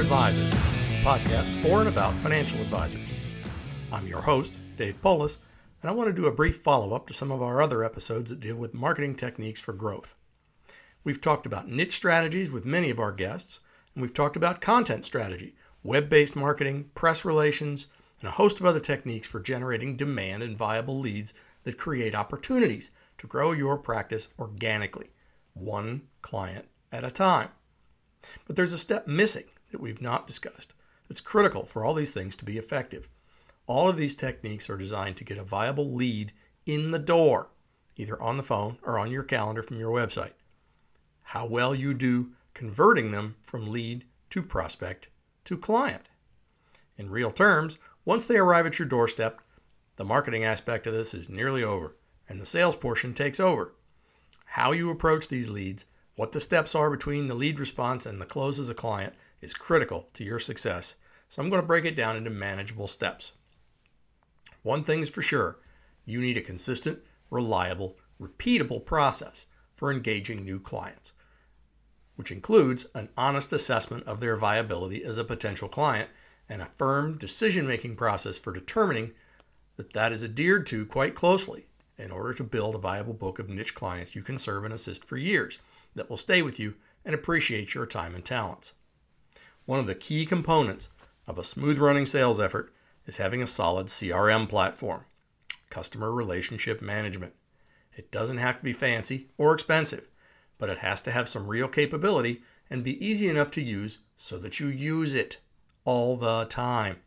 Advisors, a podcast for and about financial advisors. I'm your host, Dave Poulos, and I want to do a brief follow up to some of our other episodes that deal with marketing techniques for growth. We've talked about niche strategies with many of our guests, and we've talked about content strategy, web based marketing, press relations, and a host of other techniques for generating demand and viable leads that create opportunities to grow your practice organically, one client at a time. But there's a step missing that we've not discussed that's critical for all these things to be effective. All of these techniques are designed to get a viable lead in the door, either on the phone or on your calendar from your website. How well you do converting them from lead to prospect to client. In real terms, once they arrive at your doorstep, the marketing aspect of this is nearly over and the sales portion takes over. How you approach these leads, what the steps are between the lead response and the close as a client is critical to your success. So I'm going to break it down into manageable steps. One thing is for sure you need a consistent, reliable, repeatable process for engaging new clients, which includes an honest assessment of their viability as a potential client and a firm decision making process for determining that that is adhered to quite closely in order to build a viable book of niche clients you can serve and assist for years that will stay with you and appreciate your time and talents. One of the key components of a smooth running sales effort is having a solid CRM platform, customer relationship management. It doesn't have to be fancy or expensive, but it has to have some real capability and be easy enough to use so that you use it all the time.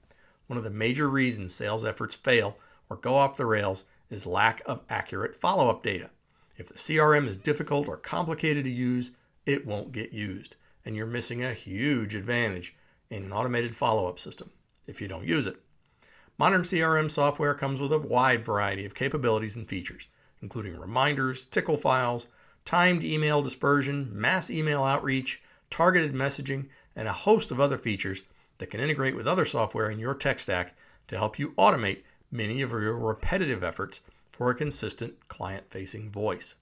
One of the major reasons sales efforts fail or go off the rails is lack of accurate follow up data. If the CRM is difficult or complicated to use, it won't get used, and you're missing a huge advantage in an automated follow up system if you don't use it. Modern CRM software comes with a wide variety of capabilities and features, including reminders, tickle files, timed email dispersion, mass email outreach, targeted messaging, and a host of other features that can integrate with other software in your tech stack to help you automate many of your repetitive efforts for a consistent client facing voice.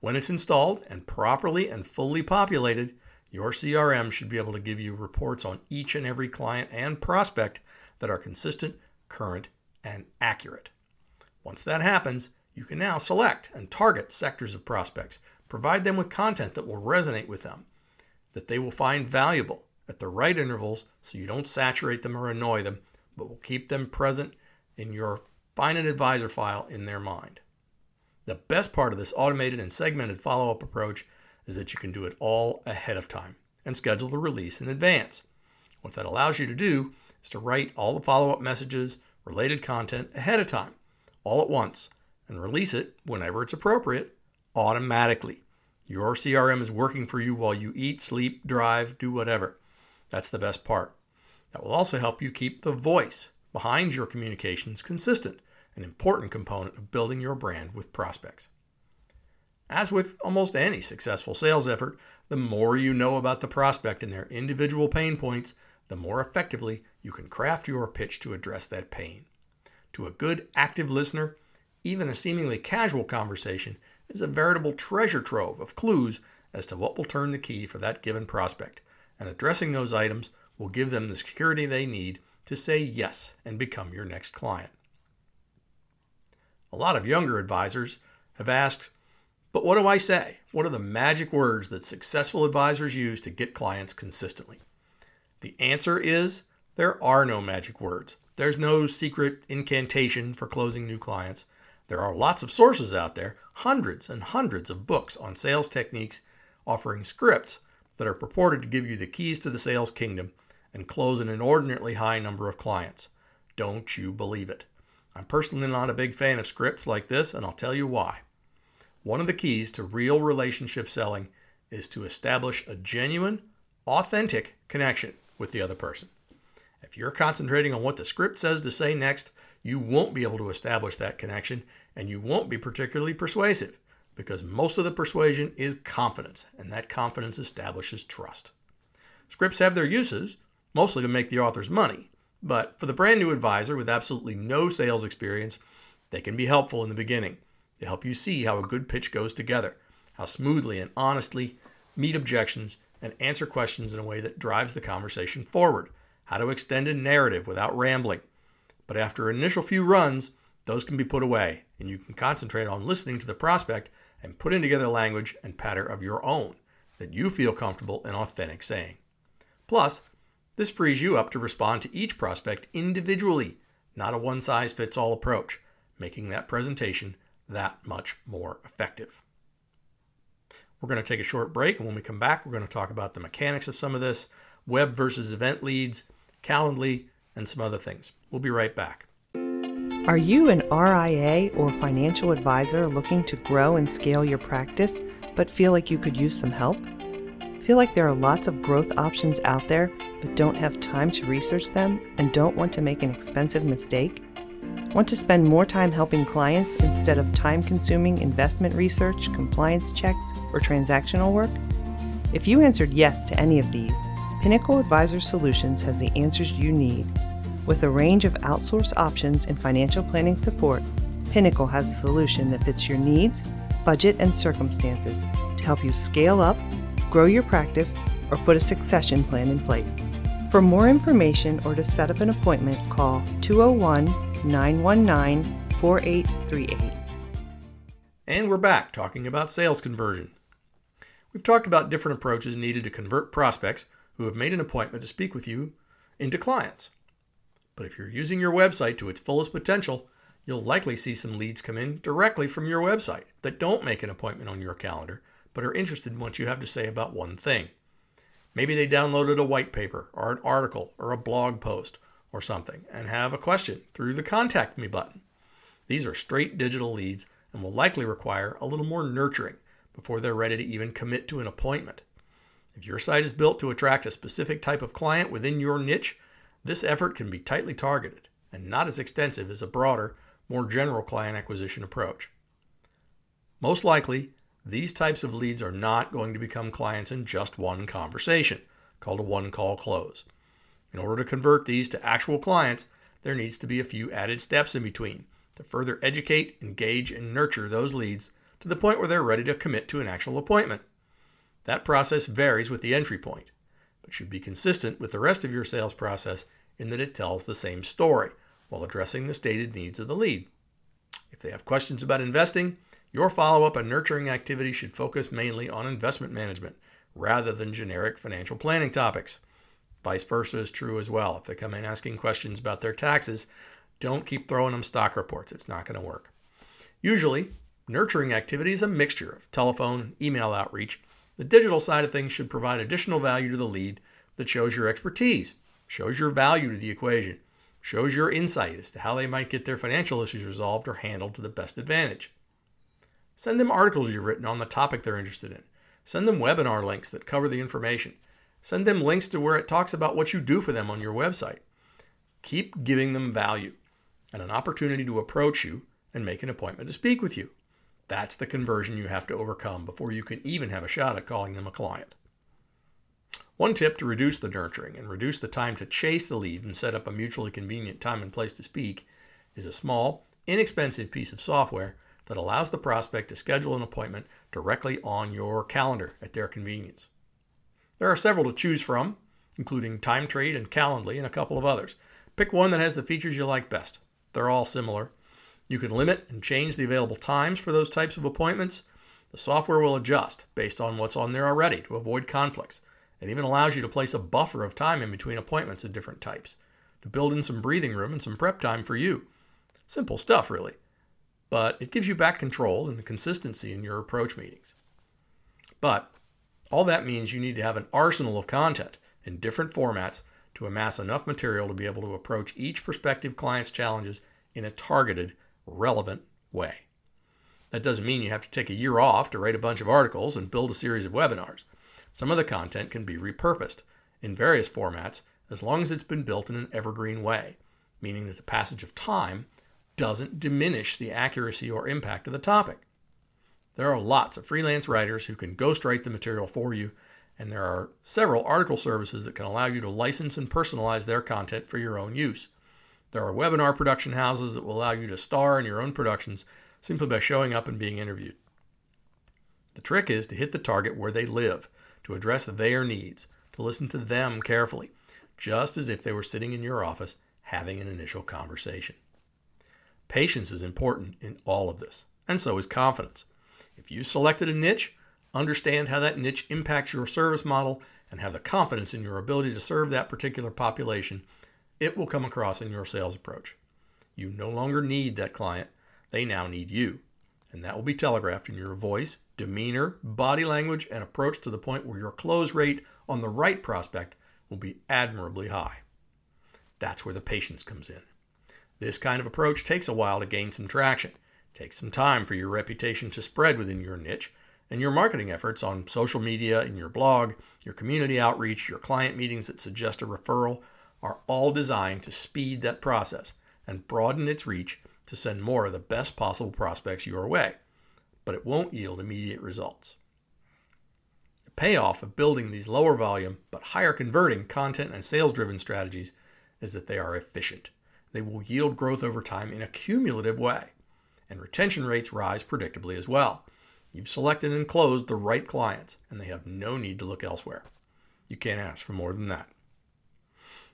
When it's installed and properly and fully populated, your CRM should be able to give you reports on each and every client and prospect that are consistent, current, and accurate. Once that happens, you can now select and target sectors of prospects, provide them with content that will resonate with them, that they will find valuable at the right intervals so you don't saturate them or annoy them, but will keep them present in your Find an advisor file in their mind. The best part of this automated and segmented follow up approach is that you can do it all ahead of time and schedule the release in advance. What that allows you to do is to write all the follow up messages, related content ahead of time, all at once, and release it whenever it's appropriate automatically. Your CRM is working for you while you eat, sleep, drive, do whatever. That's the best part. That will also help you keep the voice behind your communications consistent, an important component of building your brand with prospects. As with almost any successful sales effort, the more you know about the prospect and their individual pain points, the more effectively you can craft your pitch to address that pain. To a good, active listener, even a seemingly casual conversation is a veritable treasure trove of clues as to what will turn the key for that given prospect, and addressing those items will give them the security they need to say yes and become your next client. A lot of younger advisors have asked, but what do I say? What are the magic words that successful advisors use to get clients consistently? The answer is there are no magic words. There's no secret incantation for closing new clients. There are lots of sources out there, hundreds and hundreds of books on sales techniques offering scripts that are purported to give you the keys to the sales kingdom and close an inordinately high number of clients. Don't you believe it? I'm personally not a big fan of scripts like this, and I'll tell you why. One of the keys to real relationship selling is to establish a genuine, authentic connection with the other person. If you're concentrating on what the script says to say next, you won't be able to establish that connection and you won't be particularly persuasive because most of the persuasion is confidence, and that confidence establishes trust. Scripts have their uses, mostly to make the authors money. But for the brand new advisor with absolutely no sales experience, they can be helpful in the beginning. They help you see how a good pitch goes together, how smoothly and honestly meet objections, and answer questions in a way that drives the conversation forward, how to extend a narrative without rambling. But after initial few runs, those can be put away, and you can concentrate on listening to the prospect and putting together language and patter of your own that you feel comfortable and authentic saying. Plus, this frees you up to respond to each prospect individually, not a one size fits all approach, making that presentation that much more effective. We're going to take a short break, and when we come back, we're going to talk about the mechanics of some of this web versus event leads, Calendly, and some other things. We'll be right back. Are you an RIA or financial advisor looking to grow and scale your practice, but feel like you could use some help? Feel like there are lots of growth options out there, but don't have time to research them and don't want to make an expensive mistake? Want to spend more time helping clients instead of time consuming investment research, compliance checks, or transactional work? If you answered yes to any of these, Pinnacle Advisor Solutions has the answers you need. With a range of outsource options and financial planning support, Pinnacle has a solution that fits your needs, budget, and circumstances to help you scale up grow your practice, or put a succession plan in place. For more information or to set up an appointment, call 201 919 4838. And we're back talking about sales conversion. We've talked about different approaches needed to convert prospects who have made an appointment to speak with you into clients. But if you're using your website to its fullest potential, you'll likely see some leads come in directly from your website that don't make an appointment on your calendar but are interested in what you have to say about one thing. Maybe they downloaded a white paper or an article or a blog post or something and have a question through the Contact Me button. These are straight digital leads and will likely require a little more nurturing before they're ready to even commit to an appointment. If your site is built to attract a specific type of client within your niche, this effort can be tightly targeted and not as extensive as a broader, more general client acquisition approach. Most likely, these types of leads are not going to become clients in just one conversation, called a one call close. In order to convert these to actual clients, there needs to be a few added steps in between to further educate, engage, and nurture those leads to the point where they're ready to commit to an actual appointment. That process varies with the entry point, but should be consistent with the rest of your sales process in that it tells the same story while addressing the stated needs of the lead. If they have questions about investing, your follow up and nurturing activity should focus mainly on investment management rather than generic financial planning topics. Vice versa is true as well. If they come in asking questions about their taxes, don't keep throwing them stock reports. It's not going to work. Usually, nurturing activity is a mixture of telephone and email outreach. The digital side of things should provide additional value to the lead that shows your expertise, shows your value to the equation, shows your insight as to how they might get their financial issues resolved or handled to the best advantage. Send them articles you've written on the topic they're interested in. Send them webinar links that cover the information. Send them links to where it talks about what you do for them on your website. Keep giving them value and an opportunity to approach you and make an appointment to speak with you. That's the conversion you have to overcome before you can even have a shot at calling them a client. One tip to reduce the nurturing and reduce the time to chase the lead and set up a mutually convenient time and place to speak is a small, inexpensive piece of software that allows the prospect to schedule an appointment directly on your calendar at their convenience. There are several to choose from, including TimeTrade and Calendly and a couple of others. Pick one that has the features you like best. They're all similar. You can limit and change the available times for those types of appointments. The software will adjust based on what's on there already to avoid conflicts. It even allows you to place a buffer of time in between appointments of different types to build in some breathing room and some prep time for you. Simple stuff, really but it gives you back control and consistency in your approach meetings. But all that means you need to have an arsenal of content in different formats to amass enough material to be able to approach each prospective client's challenges in a targeted, relevant way. That doesn't mean you have to take a year off to write a bunch of articles and build a series of webinars. Some of the content can be repurposed in various formats as long as it's been built in an evergreen way, meaning that the passage of time doesn't diminish the accuracy or impact of the topic. There are lots of freelance writers who can ghostwrite the material for you, and there are several article services that can allow you to license and personalize their content for your own use. There are webinar production houses that will allow you to star in your own productions simply by showing up and being interviewed. The trick is to hit the target where they live, to address their needs, to listen to them carefully, just as if they were sitting in your office having an initial conversation. Patience is important in all of this, and so is confidence. If you selected a niche, understand how that niche impacts your service model and have the confidence in your ability to serve that particular population, it will come across in your sales approach. You no longer need that client, they now need you. And that will be telegraphed in your voice, demeanor, body language, and approach to the point where your close rate on the right prospect will be admirably high. That's where the patience comes in. This kind of approach takes a while to gain some traction. Takes some time for your reputation to spread within your niche, and your marketing efforts on social media, in your blog, your community outreach, your client meetings that suggest a referral are all designed to speed that process and broaden its reach to send more of the best possible prospects your way. But it won't yield immediate results. The payoff of building these lower volume but higher converting content and sales driven strategies is that they are efficient. They will yield growth over time in a cumulative way, and retention rates rise predictably as well. You've selected and closed the right clients, and they have no need to look elsewhere. You can't ask for more than that.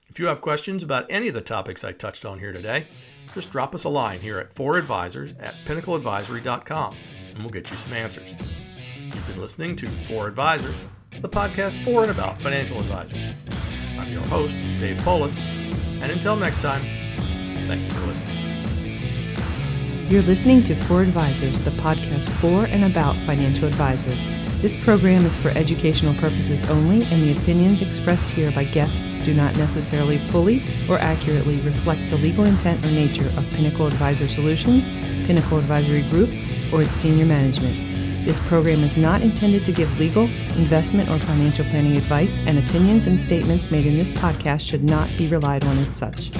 If you have questions about any of the topics I touched on here today, just drop us a line here at 4advisors at pinnacleadvisory.com and we'll get you some answers. You've been listening to 4 Advisors, the podcast for and about financial advisors. I'm your host, Dave Poulos, and until next time, thanks for listening. You're listening to For Advisors, the podcast for and about financial advisors. This program is for educational purposes only, and the opinions expressed here by guests do not necessarily fully or accurately reflect the legal intent or nature of Pinnacle Advisor Solutions, Pinnacle Advisory Group, or its senior management. This program is not intended to give legal, investment, or financial planning advice, and opinions and statements made in this podcast should not be relied on as such.